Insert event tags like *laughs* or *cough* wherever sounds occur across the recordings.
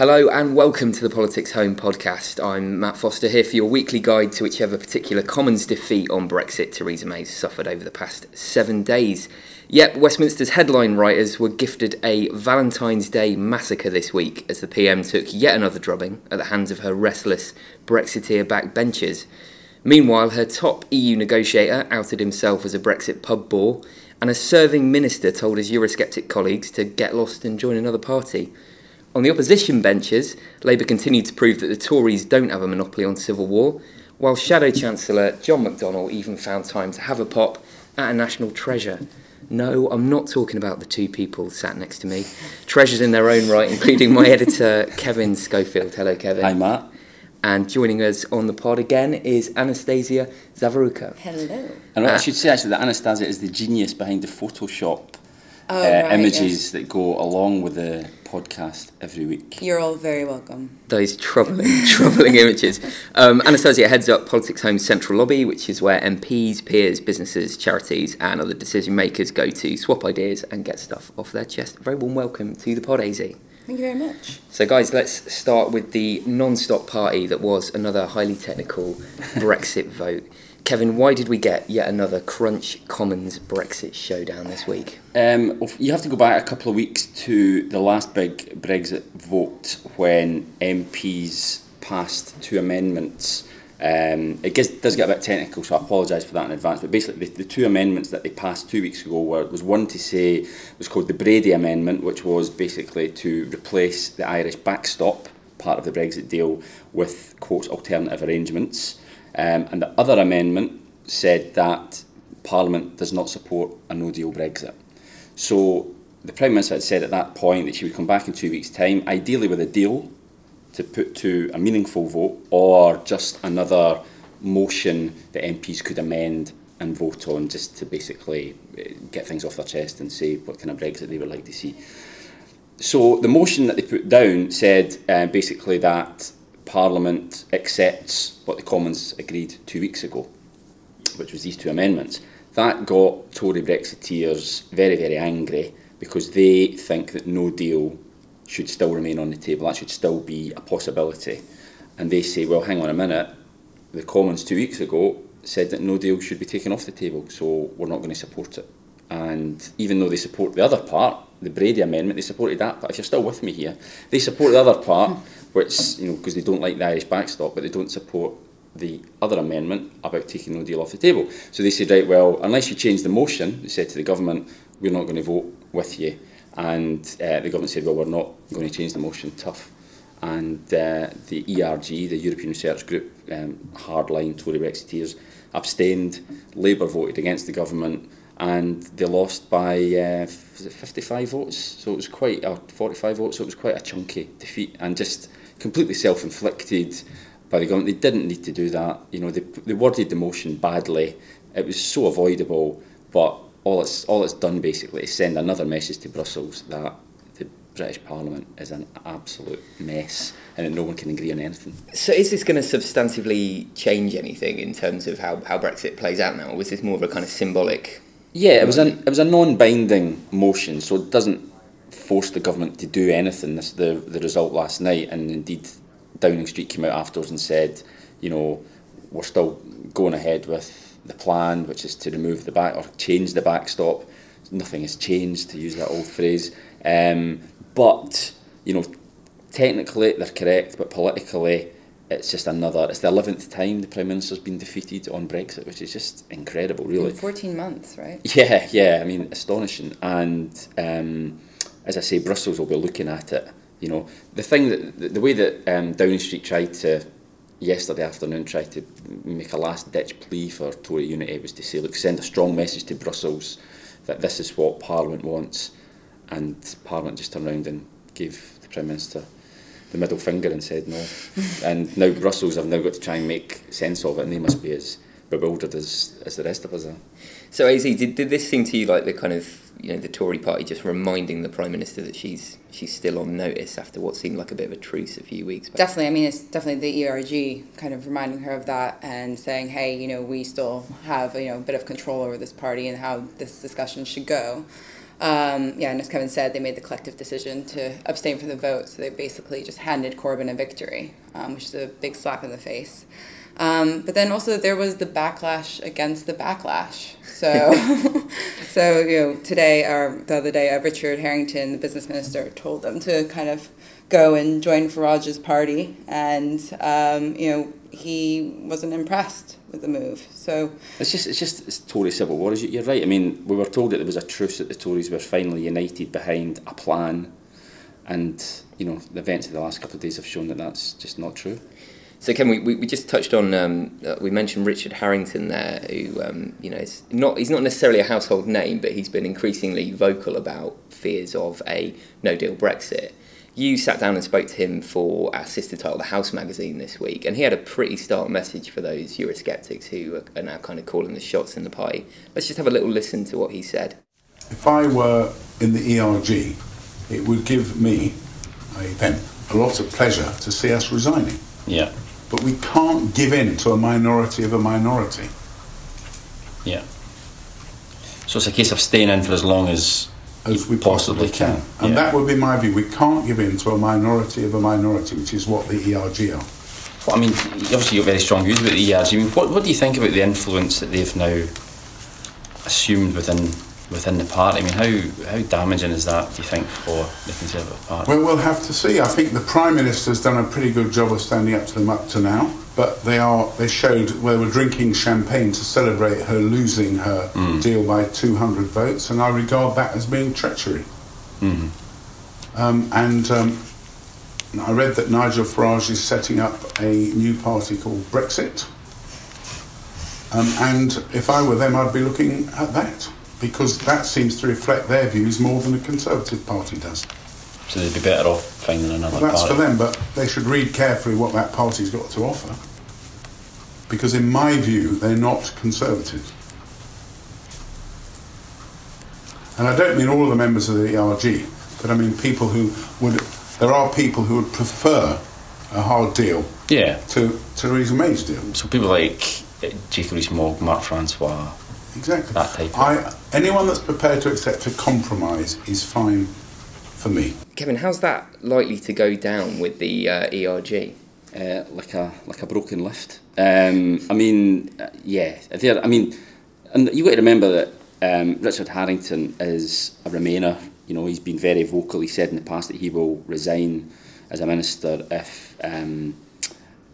Hello and welcome to the Politics Home podcast. I'm Matt Foster here for your weekly guide to whichever particular Commons defeat on Brexit Theresa May suffered over the past seven days. Yep, Westminster's headline writers were gifted a Valentine's Day massacre this week as the PM took yet another drubbing at the hands of her restless Brexiteer backbenchers. Meanwhile, her top EU negotiator outed himself as a Brexit pub bore, and a serving minister told his Eurosceptic colleagues to get lost and join another party. On the opposition benches, Labour continued to prove that the Tories don't have a monopoly on civil war, while Shadow Chancellor John McDonnell even found time to have a pop at a national treasure. No, I'm not talking about the two people sat next to me. Treasures in their own right, including my editor, *laughs* Kevin Schofield. Hello, Kevin. Hi, Matt. And joining us on the pod again is Anastasia Zavaruka. Hello. And uh, I should say actually that Anastasia is the genius behind the Photoshop Oh, uh, right, images yes. that go along with the podcast every week. You're all very welcome. Those troubling, *laughs* troubling images. Um, Anastasia heads up Politics Home's central lobby, which is where MPs, peers, businesses, charities, and other decision makers go to swap ideas and get stuff off their chest. Very warm welcome to the pod, AZ. Thank you very much. So, guys, let's start with the non stop party that was another highly technical *laughs* Brexit vote. Kevin, why did we get yet another Crunch Commons Brexit showdown this week? Um, you have to go back a couple of weeks to the last big Brexit vote when MPs passed two amendments. Um, it gets, does get a bit technical, so I apologise for that in advance. But basically, the, the two amendments that they passed two weeks ago were was one to say was called the Brady Amendment, which was basically to replace the Irish backstop part of the Brexit deal with quotes alternative arrangements. Um, and the other amendment said that Parliament does not support a no deal Brexit. So the Prime Minister had said at that point that she would come back in two weeks' time, ideally with a deal to put to a meaningful vote or just another motion that MPs could amend and vote on just to basically eh, get things off their chest and say what kind of Brexit they would like to see. So the motion that they put down said uh, basically that Parliament accepts what the Commons agreed two weeks ago, which was these two amendments. That got Tory Brexiteers very, very angry because they think that no deal should still remain on the table. That should still be a possibility. And they say, well, hang on a minute. The Commons two weeks ago said that no deal should be taken off the table, so we're not going to support it. And even though they support the other part, the Brady Amendment, they supported that. But if you're still with me here, they support the other part, which, you know, because they don't like the Irish backstop, but they don't support the other amendment about taking no deal off the table. So they said, right, well, unless you change the motion, they said to the government, we're not going to vote with you. And uh, the government said, well, we're not going to change the motion, tough. And uh, the ERG, the European Research Group, um, hardline Tory Brexiteers, abstained. Labour voted against the government and they lost by uh, was it 55 votes. So it was quite, or 45 votes, so it was quite a chunky defeat and just completely self-inflicted by the government. They didn't need to do that. You know, they, they worded the motion badly. It was so avoidable, but all it's, all it's done basically is send another message to Brussels that the British Parliament is an absolute mess and that no one can agree on anything. So, is this going to substantively change anything in terms of how, how Brexit plays out now, or was this more of a kind of symbolic? Yeah, it was an it was a non-binding motion, so it doesn't force the government to do anything. This is the the result last night, and indeed Downing Street came out afterwards and said, you know, we're still going ahead with the plan, which is to remove the back or change the backstop. Nothing has changed, to use that old phrase. Um, but you know, technically they're correct, but politically it's just another. It's the eleventh time the prime minister's been defeated on Brexit, which is just incredible, really. In 14 months, right? Yeah, yeah. I mean, astonishing. And um, as I say, Brussels will be looking at it. You know, the thing that the, the way that um, Downing Street tried to yesterday afternoon tried to make a last ditch plea for Tory unity was to say, look, send a strong message to Brussels that this is what Parliament wants, and Parliament just turned around and gave the Prime Minister the middle finger and said no. *laughs* and now Brussels have now got to try and make sense of it, and they must be as bewildered as, as the rest of us are. So, Az, did, did this seem to you like the kind of you know the Tory party just reminding the prime minister that she's she's still on notice after what seemed like a bit of a truce a few weeks back? Definitely. I mean, it's definitely the ERG kind of reminding her of that and saying, hey, you know, we still have, you know, a bit of control over this party and how this discussion should go. Um, yeah, and as Kevin said, they made the collective decision to abstain from the vote, so they basically just handed Corbyn a victory, um, which is a big slap in the face. Um, but then also there was the backlash against the backlash. So, *laughs* so you know, today or the other day, uh, Richard Harrington, the business minister, told them to kind of go and join Farage's party, and um, you know he wasn't impressed with the move. So it's just it's just it's Tory civil war. You're right. I mean, we were told that there was a truce that the Tories were finally united behind a plan, and you know the events of the last couple of days have shown that that's just not true. So, Ken, we, we just touched on, um, uh, we mentioned Richard Harrington there, who, um, you know, is not, he's not necessarily a household name, but he's been increasingly vocal about fears of a no deal Brexit. You sat down and spoke to him for our sister title, The House magazine, this week, and he had a pretty stark message for those Eurosceptics who are now kind of calling the shots in the party. Let's just have a little listen to what he said. If I were in the ERG, it would give me, I, then, a lot of pleasure to see us resigning. Yeah. But we can't give in to a minority of a minority. Yeah. So it's a case of staying in for as long as as we possibly, can. can. And yeah. that would be my view. We can't give in to a minority of a minority, which is what the ERG are. Well, I mean, obviously you've got very strong views about the ERG. I mean, what, what do you think about the influence that they've now assumed within within the party? I mean, how, how damaging is that, do you think, for the Conservative Party? Well, we'll have to see. I think the Prime Minister's done a pretty good job of standing up to them up to now. But they are they showed where they were drinking champagne to celebrate her losing her mm. deal by 200 votes, and I regard that as being treachery. Mm-hmm. Um, and um, I read that Nigel Farage is setting up a new party called Brexit. Um, and if I were them, I'd be looking at that because that seems to reflect their views more than the Conservative Party does. So they'd be better off finding another well, that's party. for them, but they should read carefully what that party's got to offer. Because in my view, they're not Conservative. And I don't mean all of the members of the ERG, but I mean people who would. There are people who would prefer a hard deal yeah. to Theresa May's deal. So people like eh, Jacob Rees-Mogg, Mark Francois, Exactly. That type. I, anyone that's prepared to accept a compromise is fine for me. Kevin, how's that likely to go down with the uh, ERG? Uh, like a like a broken lift. Um, I mean, uh, yeah, I mean, and you got to remember that um, Richard Harrington is a Remainer. You know, he's been very vocal. He said in the past that he will resign as a minister if um,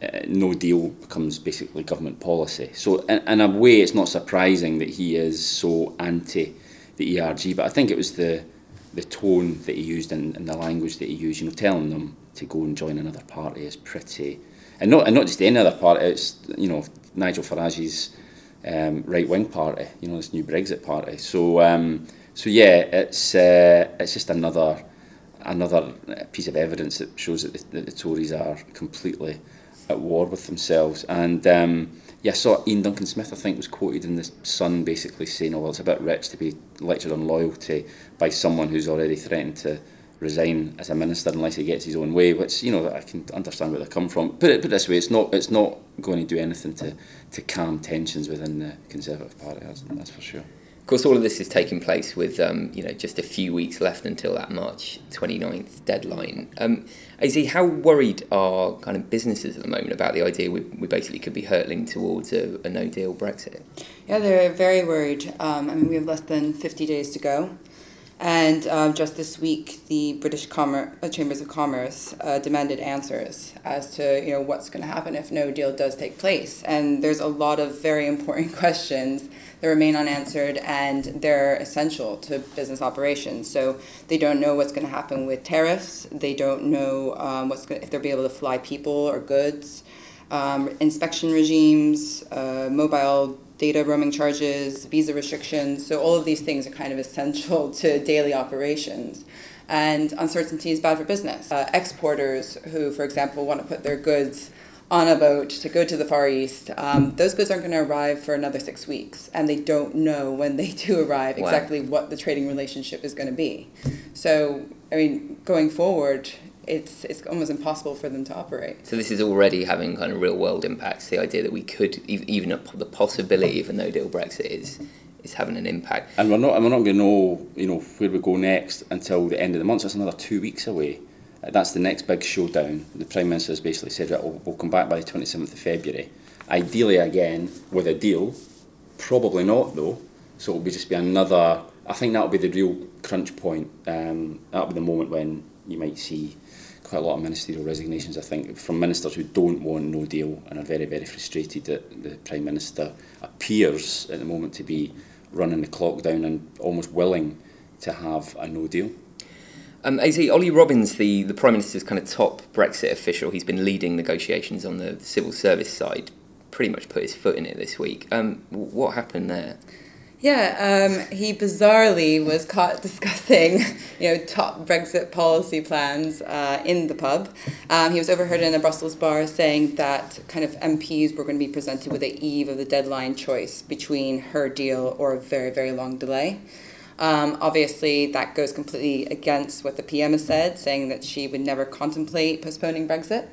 uh, no deal becomes basically government policy. So, in, in, a way, it's not surprising that he is so anti the ERG. But I think it was the the tone that he used and, and the language that he used. You know, telling them to go and join another party is pretty, and not and not just any other party. It's you know Nigel Farage's um, right wing party. You know this new Brexit party. So um, so yeah, it's uh, it's just another another piece of evidence that shows that the, that the Tories are completely at war with themselves. And um, yeah, I saw Iain Duncan Smith, I think, was quoted in the Sun basically saying, oh, well, it's a bit rich to be lectured on loyalty by someone who's already threatened to resign as a minister unless he gets his own way, which, you know, I can understand where they come from. Put it, put it this way, it's not, it's not going to do anything to, to calm tensions within the Conservative Party, that's for sure. Of course, all of this is taking place with um, you know just a few weeks left until that March 29th deadline. Um, Az, how worried are kind of businesses at the moment about the idea we, we basically could be hurtling towards a, a no deal Brexit? Yeah, they're very worried. Um, I mean, we have less than 50 days to go. And um, just this week, the British Commer- uh, Chambers of Commerce uh, demanded answers as to you know what's going to happen if no deal does take place. And there's a lot of very important *laughs* questions that remain unanswered, and they're essential to business operations. So they don't know what's going to happen with tariffs. They don't know um, what's gonna, if they'll be able to fly people or goods. Um, inspection regimes, uh, mobile data roaming charges, visa restrictions. So all of these things are kind of essential *laughs* to daily operations. And uncertainty is bad for business. Uh, exporters who, for example, want to put their goods on a boat to go to the Far East, um, those goods aren't going to arrive for another six weeks, and they don't know when they *laughs* do arrive exactly wow. what the trading relationship is going to be. So, I mean, going forward, it's it's almost impossible for them to operate. So this is already having kind of real world impacts. The idea that we could even a, the possibility of a no deal Brexit is is having an impact. And we're not, and we're not going to know, you know, where we go next until the end of the month. So that's another two weeks away. Uh, That's the next big showdown. The Prime Minister has basically said, right, we'll, we'll come back by the 27th of February. Ideally, again, with a deal. Probably not, though. So it'll be just be another. I think that'll be the real crunch point. Um, that'll be the moment when you might see quite a lot of ministerial resignations. I think from ministers who don't want no deal and are very, very frustrated that the Prime Minister appears at the moment to be running the clock down and almost willing to have a no deal. Um, AZ, Ollie Robbins, the, the Prime Minister's kind of top Brexit official, he's been leading negotiations on the civil service side, pretty much put his foot in it this week. Um, what happened there? Yeah, um, he bizarrely was caught *laughs* discussing, you know, top Brexit policy plans uh, in the pub. Um, he was overheard in a Brussels bar saying that kind of MPs were going to be presented with the eve of the deadline choice between her deal or a very, very long delay. Um, obviously, that goes completely against what the PM has said, saying that she would never contemplate postponing Brexit.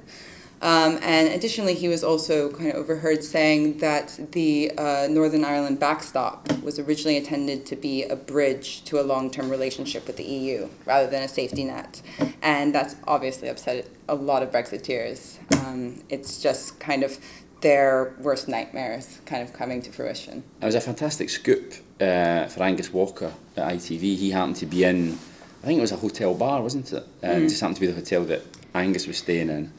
Um, and additionally, he was also kind of overheard saying that the uh, Northern Ireland backstop was originally intended to be a bridge to a long term relationship with the EU rather than a safety net. And that's obviously upset a lot of Brexiteers. Um, it's just kind of their worst nightmares kind of coming to fruition. It was a fantastic scoop uh, for Angus Walker at ITV. He happened to be in, I think it was a hotel bar, wasn't it? Uh, It just happened to be the hotel that Angus was staying in,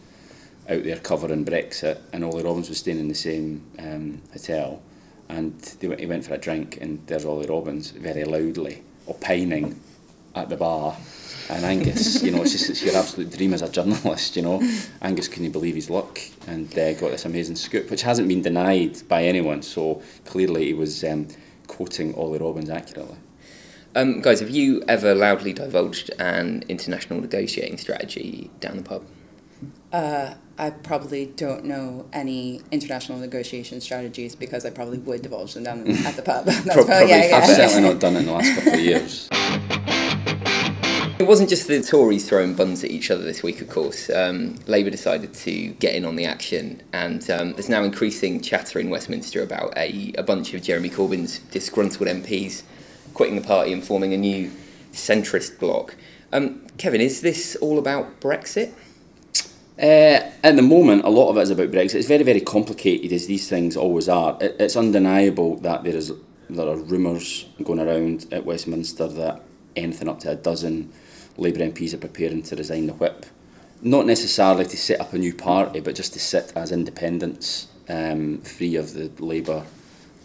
out there covering Brexit, and Ollie Robbins was staying in the same um, hotel. And they went, he went for a drink, and there's Ollie Robbins very loudly opining at the bar. And Angus, you know, it's just it's your absolute dream as a journalist, you know. Angus couldn't believe his luck and uh, got this amazing scoop, which hasn't been denied by anyone. So clearly he was um, quoting Ollie Robbins accurately. Um, guys, have you ever loudly divulged an international negotiating strategy down the pub? Uh, I probably don't know any international negotiation strategies because I probably would divulge them down at the pub. *laughs* That's Pro- probably, yeah, yeah. I've certainly not done it in the last couple of years. It wasn't just the Tories throwing buns at each other this week, of course. Um, Labour decided to get in on the action, and um, there's now increasing chatter in Westminster about a, a bunch of Jeremy Corbyn's disgruntled MPs quitting the party and forming a new centrist bloc. Um, Kevin, is this all about Brexit? Uh, at the moment, a lot of it is about Brexit. It's very, very complicated, as these things always are. It, it's undeniable that there is there are rumours going around at Westminster that anything up to a dozen Labour MPs are preparing to resign the whip. Not necessarily to set up a new party, but just to sit as independents, um, free of the Labour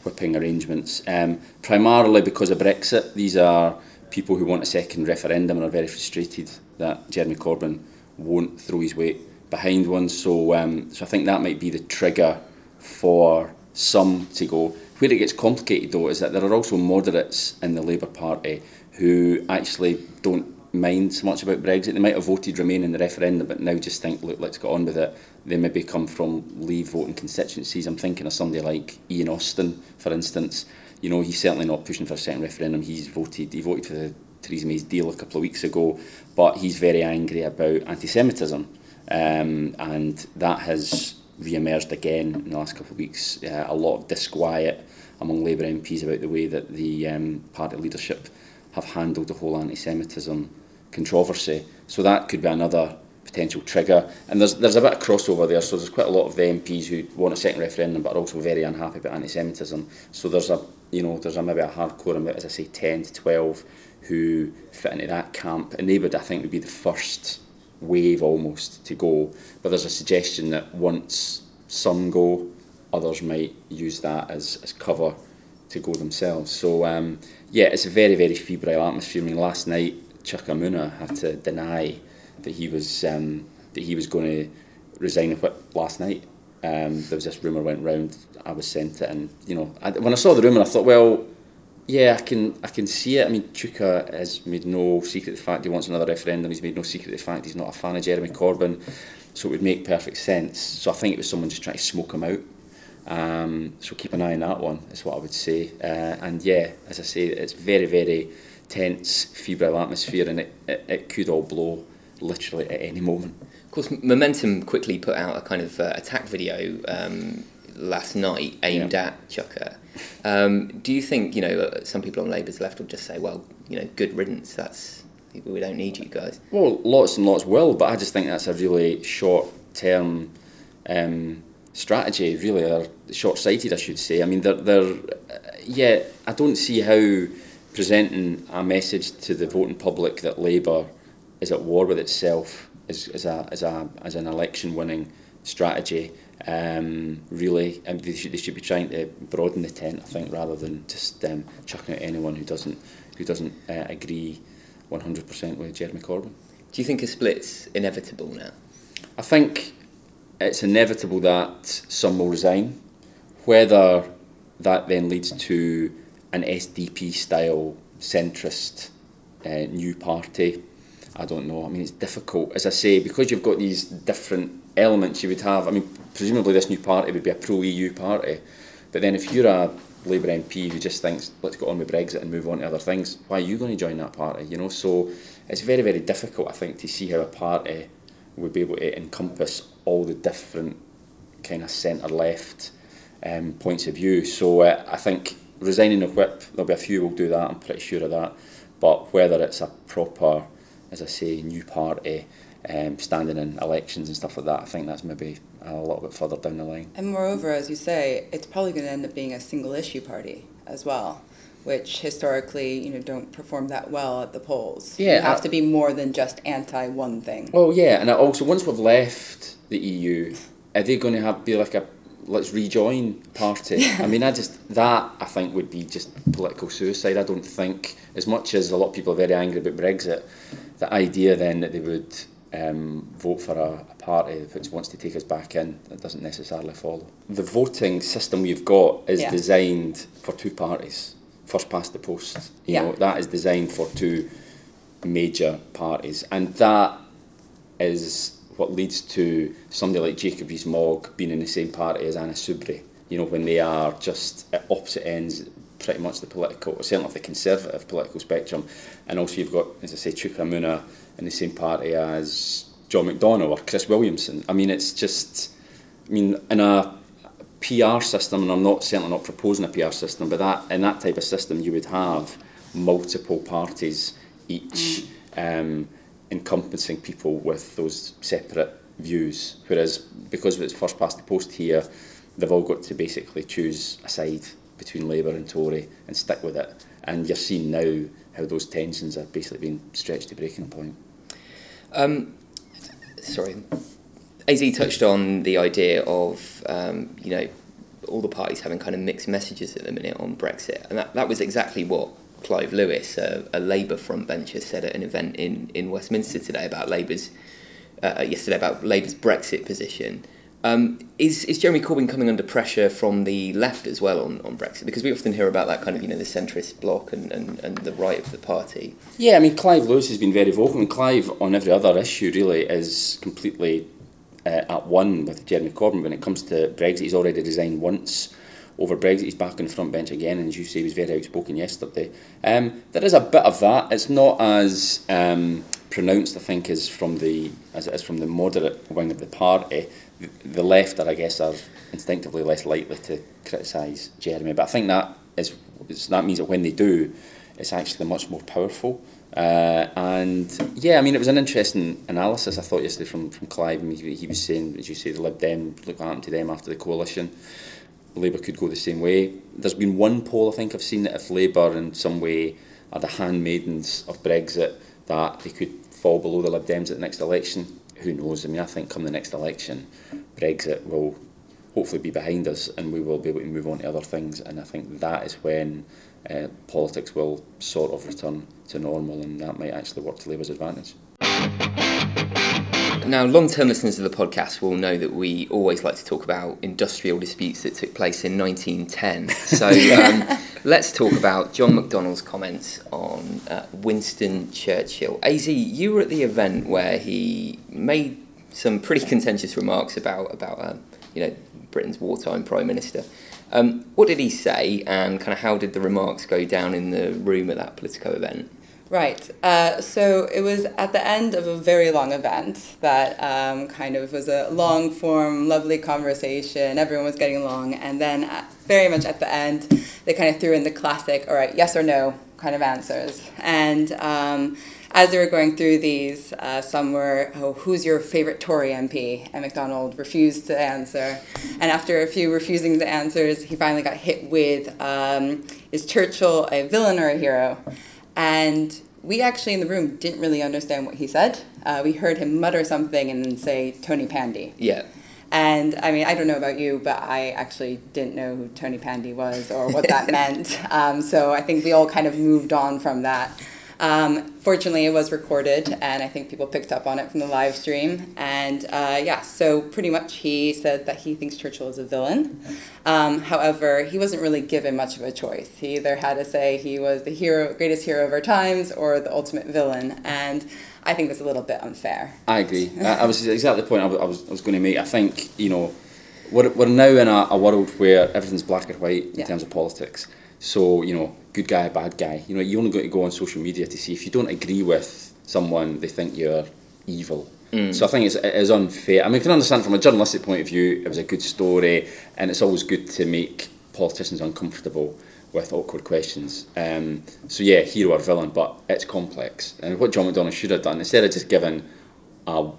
whipping arrangements. Um, primarily because of Brexit. These are people who want a second referendum and are very frustrated that Jeremy Corbyn won't throw his weight behind one. So, um, so I think that might be the trigger for some to go. Where it gets complicated though is that there are also moderates in the Labour Party who actually don't mind so much about Brexit. They might have voted Remain in the referendum, but now just think, look, let's get on with it. They maybe come from Leave voting constituencies. I'm thinking of somebody like Ian Austin, for instance. You know, he's certainly not pushing for a second referendum. He's voted. He voted for the Theresa May's deal a couple of weeks ago, but he's very angry about anti-Semitism, um, and that has re-emerged again in the last couple of weeks. Uh, a lot of disquiet among Labour MPs about the way that the um, party leadership have handled the whole anti-Semitism controversy. So that could be another potential trigger. And there's there's a bit of crossover there. So there's quite a lot of the MPs who want a second referendum, but are also very unhappy about anti-Semitism. So there's a you know there's a maybe a hardcore amount, as I say, ten to twelve who fit into that camp. And they would I think would be the first wave almost to go. But there's a suggestion that once some go, others might use that as, as cover to go themselves. So um, yeah, it's a very very febrile atmosphere. I mean, last night Chuka Umunna had to deny that he was um, that he was going to resign whip last night. Um, there was this rumor went round. I was sent it, and you know, I, when I saw the rumor, I thought, well, yeah, I can I can see it. I mean, Chuka has made no secret of the fact he wants another referendum. He's made no secret of the fact he's not a fan of Jeremy Corbyn, so it would make perfect sense. So I think it was someone just trying to smoke him out. Um, so keep an eye on that one. Is what I would say. Uh, and yeah, as I say, it's very very tense, febrile atmosphere, and it, it, it could all blow literally at any moment. Of course, Momentum quickly put out a kind of uh, attack video um, last night aimed Yeah. at Chuka. Um, do you think you know uh, some people on Labour's left will just say, well, you know, good riddance. That's we don't need you guys. Well, lots and lots will, but I just think that's a really short term um, strategy, really, or short sighted, I should say. I mean, they're, they're, uh, yeah, I don't see how presenting a message to the voting public that Labour is at war with itself is, is, a, is, a, as an election winning strategy. Um, really, and they should, they should be trying to broaden the tent, I think, rather than just um, chucking out anyone who doesn't who doesn't uh, agree 100% with Jeremy Corbyn. Do you think a split's inevitable now? I think it's inevitable that some will resign. Whether that then leads to an SDP style centrist uh, new party, I don't know. I mean, it's difficult. As I say, because you've got these different elements, you would have, I mean, presumably this new party would be a pro EU party. But then if you're a Labour MP who just thinks, let's get on with Brexit and move on to other things, why are you going to join that party? You know, so it's very, very difficult, I think, to see how a party would be able to encompass all the different kind of centre left um, points of view. So uh, I think resigning the whip, there'll be a few will do that, I'm pretty sure of that. But whether it's a proper, as I say, new party, um, standing in elections and stuff like that, I think that's maybe a little bit further down the line. And moreover, as you say, it's probably going to end up being a single issue party as well, which historically, you know, don't perform that well at the polls. Yeah, you have I- to be more than just anti one thing. Well, yeah, and also once we've left the EU, are they going to have be like a let's rejoin party? *laughs* I mean, I just that I think would be just political suicide. I don't think as much as a lot of people are very angry about Brexit, the idea then that they would um, vote for a, a party which wants to take us back in that doesn't necessarily follow. The voting system we've got is Yeah. designed for two parties. First past the post. You Yeah. know, that is designed for two major parties. And that is what leads to somebody like Jacob Rees-Mogg being in the same party as Anna Soubry. You know, when they are just at opposite ends, pretty much the political, certainly of the conservative political spectrum. And also you've got, as I say, Chuka Umunna in the same party as John McDonnell or Chris Williamson. I mean, it's just, I mean, in a PR system, and I'm not certainly not proposing a PR system, but that in that type of system, you would have multiple parties, each um, encompassing people with those separate views. Whereas because it's first past the post here, they've all got to basically choose a side between Labour and Tory and stick with it. And you're seeing now how those tensions are basically being stretched to breaking point. Um, sorry, Az touched on the idea of um, you know all the parties having kind of mixed messages at the minute on Brexit, and that, that was exactly what Clive Lewis, a, a Labour frontbencher, said at an event in, in Westminster today about Labour's uh, yesterday about Labour's Brexit position. Um, is is Jeremy Corbyn coming under pressure from the left as well on, on Brexit? Because we often hear about that kind of you know the centrist bloc and, and, and the right of the party. Yeah, I mean, Clive Lewis has been very vocal, and Clive, on every other issue, really is completely uh, at one with Jeremy Corbyn. When it comes to Brexit, he's already resigned once. Over Brexit, he's back on the front bench again, and as you say, he was very outspoken yesterday. Um, there is a bit of that. It's not as um, pronounced, I think, as from the as it is from the moderate wing of the party. The, the left, I guess, are instinctively less likely to criticise Jeremy. But I think that is that means that when they do, it's actually much more powerful. Uh, and yeah, I mean, it was an interesting analysis I thought yesterday from from Clive. I mean, he, he was saying, as you say, the Lib Dem, look what happened to them after the coalition. Labour could go the same way. There's been one poll I think I've seen that if Labour in some way are the handmaidens of Brexit, that they could fall below the Lib Dems at the next election. Who knows? I mean, I think come the next election, Brexit will hopefully be behind us and we will be able to move on to other things. And I think that is when uh, politics will sort of return to normal and that might actually work to Labour's advantage. Now, long term listeners of the podcast will know that we always like to talk about industrial disputes that took place in 1910. *laughs* So um, let's talk about John McDonnell's comments on uh, Winston Churchill. AZ, you were at the event where he made some pretty *laughs* contentious remarks about, about um, you know, Britain's wartime Prime Minister. Um, what did he say, and kind of how did the remarks go down in the room at that Politico event? Right. Uh, so it was at the end of a very long event that um, kind of was a long form, lovely conversation. Everyone was getting along. And then, at, very much at the end, they kind of threw in the classic, all right, yes or no kind of answers. And um, as they were going through these, uh, some were, oh, who's your favorite Tory MP? And McDonnell refused to answer. And after a few refusing the answers, he finally got hit with, um, is Churchill a villain or a hero? And we actually in the room didn't really understand what he said. Uh, we heard him mutter something and then say Tonypandy. Yeah. And I mean, I don't know about you, but I actually didn't know who Tonypandy was or what that *laughs* meant. Um, so I think we all kind of moved on from that. Um, fortunately, it was recorded, and I think people picked up on it from the live stream. And uh, yeah, so pretty much he said that he thinks Churchill is a villain. Um, however, he wasn't really given much of a choice. He either had to say he was the hero, greatest hero of our times, or the ultimate villain. And I think that's a little bit unfair. I agree. I, I was exactly the point I was, I was, I was going to make. I think, you know, we're, we're now in a, a world where everything's black or white in Yeah. terms of politics. So, you know, good guy, bad guy. You know, you only got to go on social media to see if you don't agree with someone, they think you're evil. So I think it's, it is unfair. I mean, I can understand from a journalistic point of view, it was a good story, and it's always good to make politicians uncomfortable with awkward questions. Um, so yeah, hero or villain, but it's complex. And what John McDonnell should have done, instead of just giving a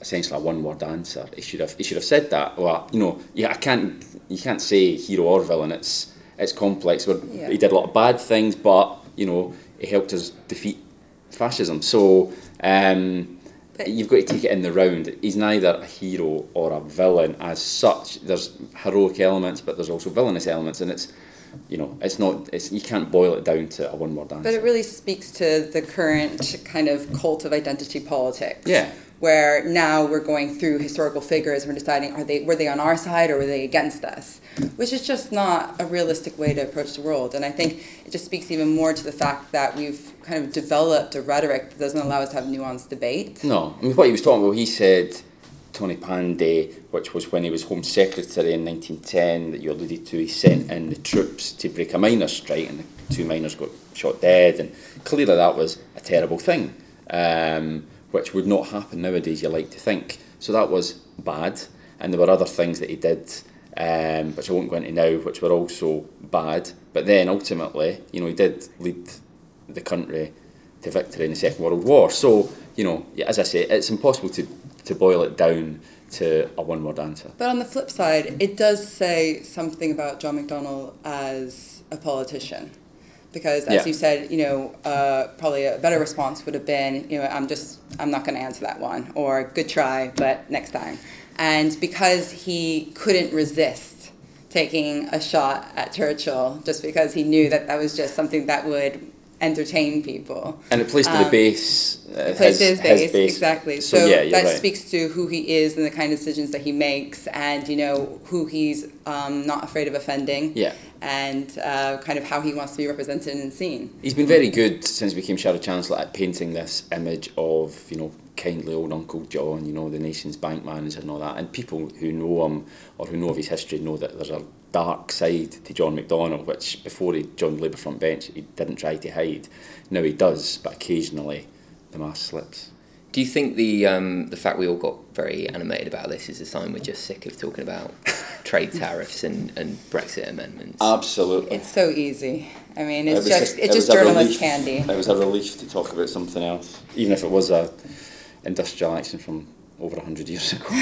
essentially a one word answer. He should have he should have said that. Well, you know, yeah, I can't you can't say hero or villain. It's it's complex. Yeah. He did a lot of bad things, but you know, he helped us defeat fascism. So um, you've got to take it in the round. He's neither a hero or a villain as such. There's heroic elements, but there's also villainous elements, and it's you know, it's not. It's you can't boil it down to a one word answer. But it really speaks to the current kind of cult of identity politics. Yeah. Where now we're going through historical figures and we're deciding are they were they on our side or were they against us? Which is just not a realistic way to approach the world. And I think it just speaks even more to the fact that we've kind of developed a rhetoric that doesn't allow us to have nuanced debate. No, I mean what he was talking about. He said Tonypandy, which was when he was Home Secretary in 1910, that you alluded to. He sent in the troops to break a miners' strike, and the two miners got shot dead. And clearly, that was a terrible thing, um, which would not happen nowadays. You like to think. So that was bad, and there were other things that he did. Um, which I won't go into now, which were also bad. But then ultimately, you know, he did lead the country to victory in the Second World War. So, you know, as I say, it's impossible to, to boil it down to a one word answer. But on the flip side, it does say something about John McDonnell as a politician. Because, as Yeah. you said, you know, uh, probably a better response would have been, you know, I'm just, I'm not going to answer that one, or good try, but next time. And because he couldn't resist taking a shot at Churchill, just because he knew that that was just something that would entertain people. And it plays to the Um, base. Uh, plays his, his base, his base. exactly. So, So, yeah, that right. speaks to who he is and the kind of decisions that he makes, and you know who he's um, not afraid of offending. Yeah. And uh, kind of how he wants to be represented and seen. He's been very good since he became Shadow Chancellor at painting this image of, you know, kindly old Uncle John, you know, the nation's bank manager and all that. And people who know him or who know of his history know that there's a dark side to John McDonnell, which before he joined the Labour front bench, he didn't try to hide. Now he does, but occasionally the mask slips. Do you think the um, the fact we all got very animated about this is a sign we're just sick of talking about *laughs* trade tariffs and, and Brexit amendments? Absolutely. It's so easy. I mean, it's was just it it's just was journalist relief. candy. It was a relief to talk about something else, even if it was a industrial action from over hundred years ago. *laughs*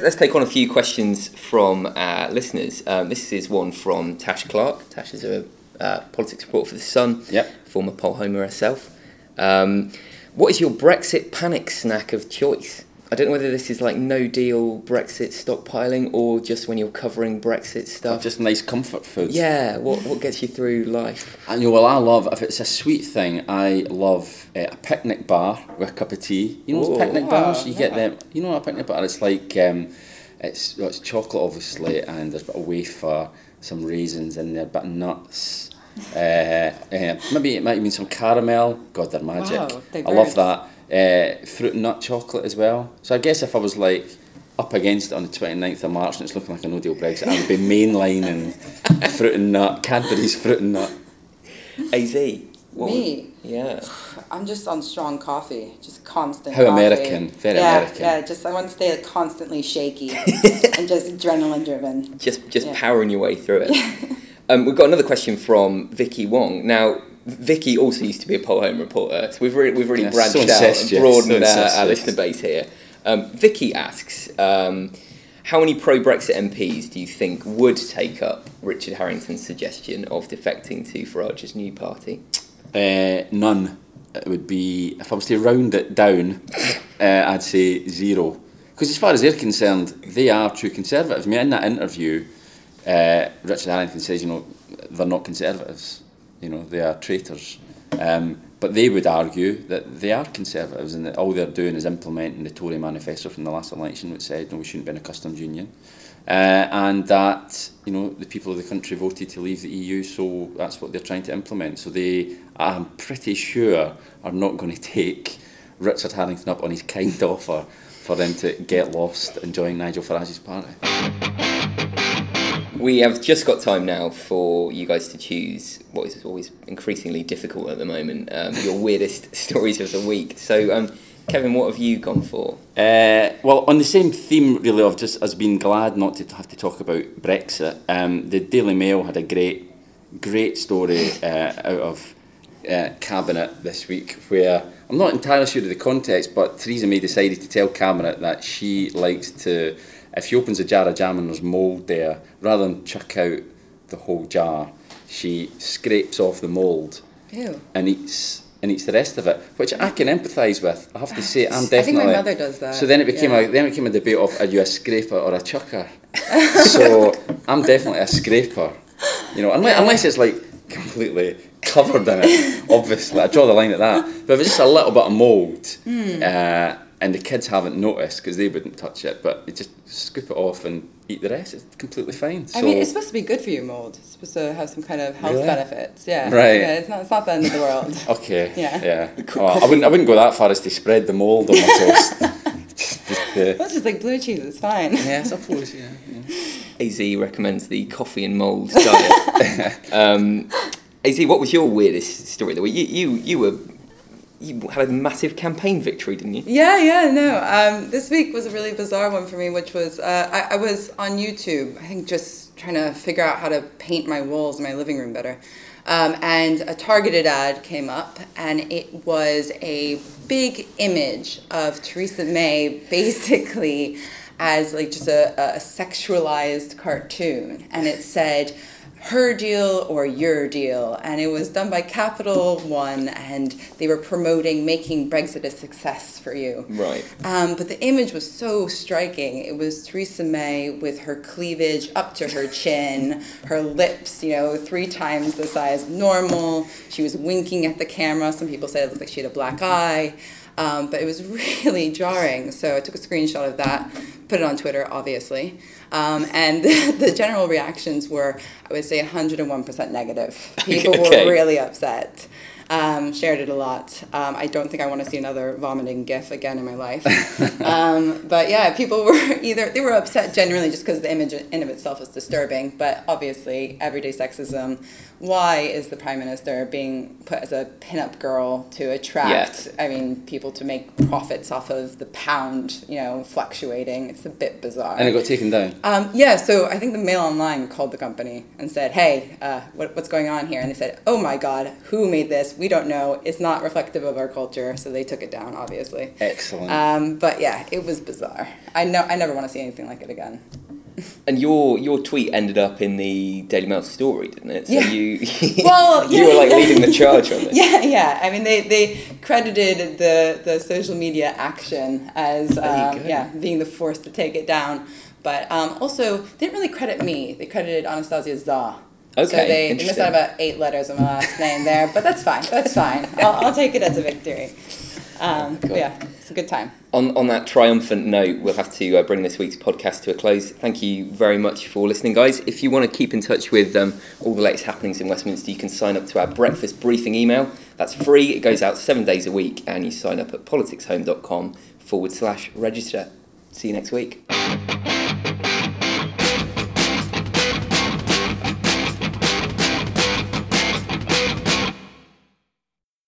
Let's take on a few questions from our listeners. Um, this is one from Tash Clark. Tash is a uh, politics reporter for The Sun, Yep. former poll homer herself. Um, what is your Brexit panic snack of choice? I don't know whether this is like no deal Brexit stockpiling or just when you're covering Brexit stuff. Just nice comfort food. yeah, what, what gets you through life? And you know. Well, I love if it's a sweet thing. I love uh, a picnic bar with a cup of tea. You know those Oh. picnic bars. You get yeah. them. You know a picnic bar. It's like um, it's well, it's chocolate obviously, and there's a bit of wafer, some raisins in there, but nuts. Uh, *laughs* uh, maybe it might even some caramel. God, they're magic. Wow, I love that. Uh, fruit and nut chocolate as well. So I guess if I was like up against it on the 29th of March and it's looking like a no deal Brexit, I would be mainlining *laughs* fruit and nut, Cadbury's fruit and nut. AZ. what Me? would- yeah. I'm just on strong coffee, just constant. How coffee. American, very yeah, American. Yeah, just I want to stay constantly shaky *laughs* and just adrenaline driven. Just just Yeah. powering your way through it. *laughs* um, we've got another question from Vicky Wong. Now, Vicky also used to be a poll home reporter, so we've really, we've really Yeah, branched so out and broadened so our, our listener base here. Um, Vicky asks, um, how many pro-Brexit MPs do you think would take up Richard Harrington's suggestion of defecting to Farage's new party? Uh, none. It would be if I was to round it down, *laughs* uh, I'd say zero. Because as far as they're concerned, they are true conservatives. I mean, in that interview, uh, Richard Harrington says, you know, they're not conservatives. You know, they are traitors. Um, but they would argue that they are conservatives and that all they're doing is implementing the Tory manifesto from the last election, which said no, we shouldn't be in a customs union. Uh, and that you know the people of the country voted to leave the EU, so that's what they're trying to implement. So they, I'm pretty sure, are not going to take Richard Harrington up on his kind *laughs* offer for them to get lost and join Nigel Farage's party. We have just got time now for you guys to choose what is always increasingly difficult at the moment, um, your *laughs* weirdest stories of the week. So, um, Kevin, what have you gone for? Uh, well, on the same theme, really, of just as being glad not to have to talk about Brexit, um, the Daily Mail had a great, great story uh, out of uh, Cabinet this week where I'm not entirely sure of the context, but Theresa May decided to tell Cabinet that she likes to, if she opens a jar of jam and there's mould there, rather than chuck out the whole jar, she scrapes off the mould Ew. and eats and eats the rest of it, which I can empathise with. I have to say, I'm definitely. I think my mother does that, So then it became yeah. a then it became a debate of are you a scraper or a chucker? so I'm definitely a scraper. You know, unless, unless it's like completely covered in it. Obviously, I draw the line at that. But if it's just a little bit of mould, Hmm. uh, and the kids haven't noticed because they wouldn't touch it, but you just scoop it off and eat the rest. It's completely fine. So I mean, it's supposed to be good for you, mold. It's supposed to have some kind of health Really? benefits. Yeah. Right. Yeah, it's not. It's not the end of the world. *laughs* Okay. Yeah. Yeah. *laughs* Oh, I wouldn't. I wouldn't go that far as to spread the mould on my toast. *laughs* just, just, uh, That's just like blue cheese. It's fine. yeah, I suppose. Yeah. yeah. AZ recommends the coffee and mould diet. um, AZ, what was your weirdest story of the week? You, you, you were you had a massive campaign victory, didn't you? Yeah, yeah, no. Um, this week was a really bizarre one for me, which was uh, I, I was on YouTube, I think just trying to figure out how to paint my walls in my living room better. Um, and a targeted ad came up, and it was a big image of Theresa May basically as like just a, a sexualized cartoon. And it said, her deal or your deal. And it was done by capital one and they were promoting making brexit a success for you. Right. um, but the image was so striking. It was theresa may with her cleavage up to her chin her lips you know three times the size of normal. She was winking at the camera. Some people said it looked like she had a black eye. Um, but it was *laughs* really jarring. So i took a screenshot of that put it on twitter obviously um, and the, *laughs* the general reactions were, I would say, 101% negative. *laughs* People Okay. were really upset. Um, shared it a lot. Um, I don't think I want to see another vomiting gif again in my life. *laughs* um, but yeah, people were either they were upset genuinely just because the image in of itself is disturbing. But obviously, everyday sexism. Why is the prime minister being put as a pinup girl to attract? I mean, people to make profits off of the pound, you know, fluctuating. It's a bit bizarre. And it got taken down. Um, yeah, so I think the Mail Online called the company and said, "Hey, uh, what, what's going on here?" And they said, "Oh my God, who made this? We don't know. It's not reflective of our culture." So they took it down, obviously. Excellent. Um, but yeah, it was bizarre. I know. I never want to see anything like it again. And your your tweet ended up in the Daily Mail story, didn't it? So Yeah. you *laughs* *laughs* Well, you yeah, were like yeah. leading the charge on *laughs* this. Yeah, yeah. I mean, they, they credited the, the social media action as um, yeah being the force to take it down. But um, also, they didn't really credit me. They credited Anastasia Za. so Okay, they, they missed out about eight letters on my last name there, but that's fine. That's fine. I'll, I'll take it as a victory. Um, but yeah, it's a good time. On, on that triumphant note, we'll have to uh, bring this week's podcast to a close. Thank you very much for listening, guys. If you want to keep in touch with um, all the latest happenings in Westminster, you can sign up to our breakfast briefing email. That's free, it goes out seven days a week, and you sign up at politicshome.com forward slash register. See you next week.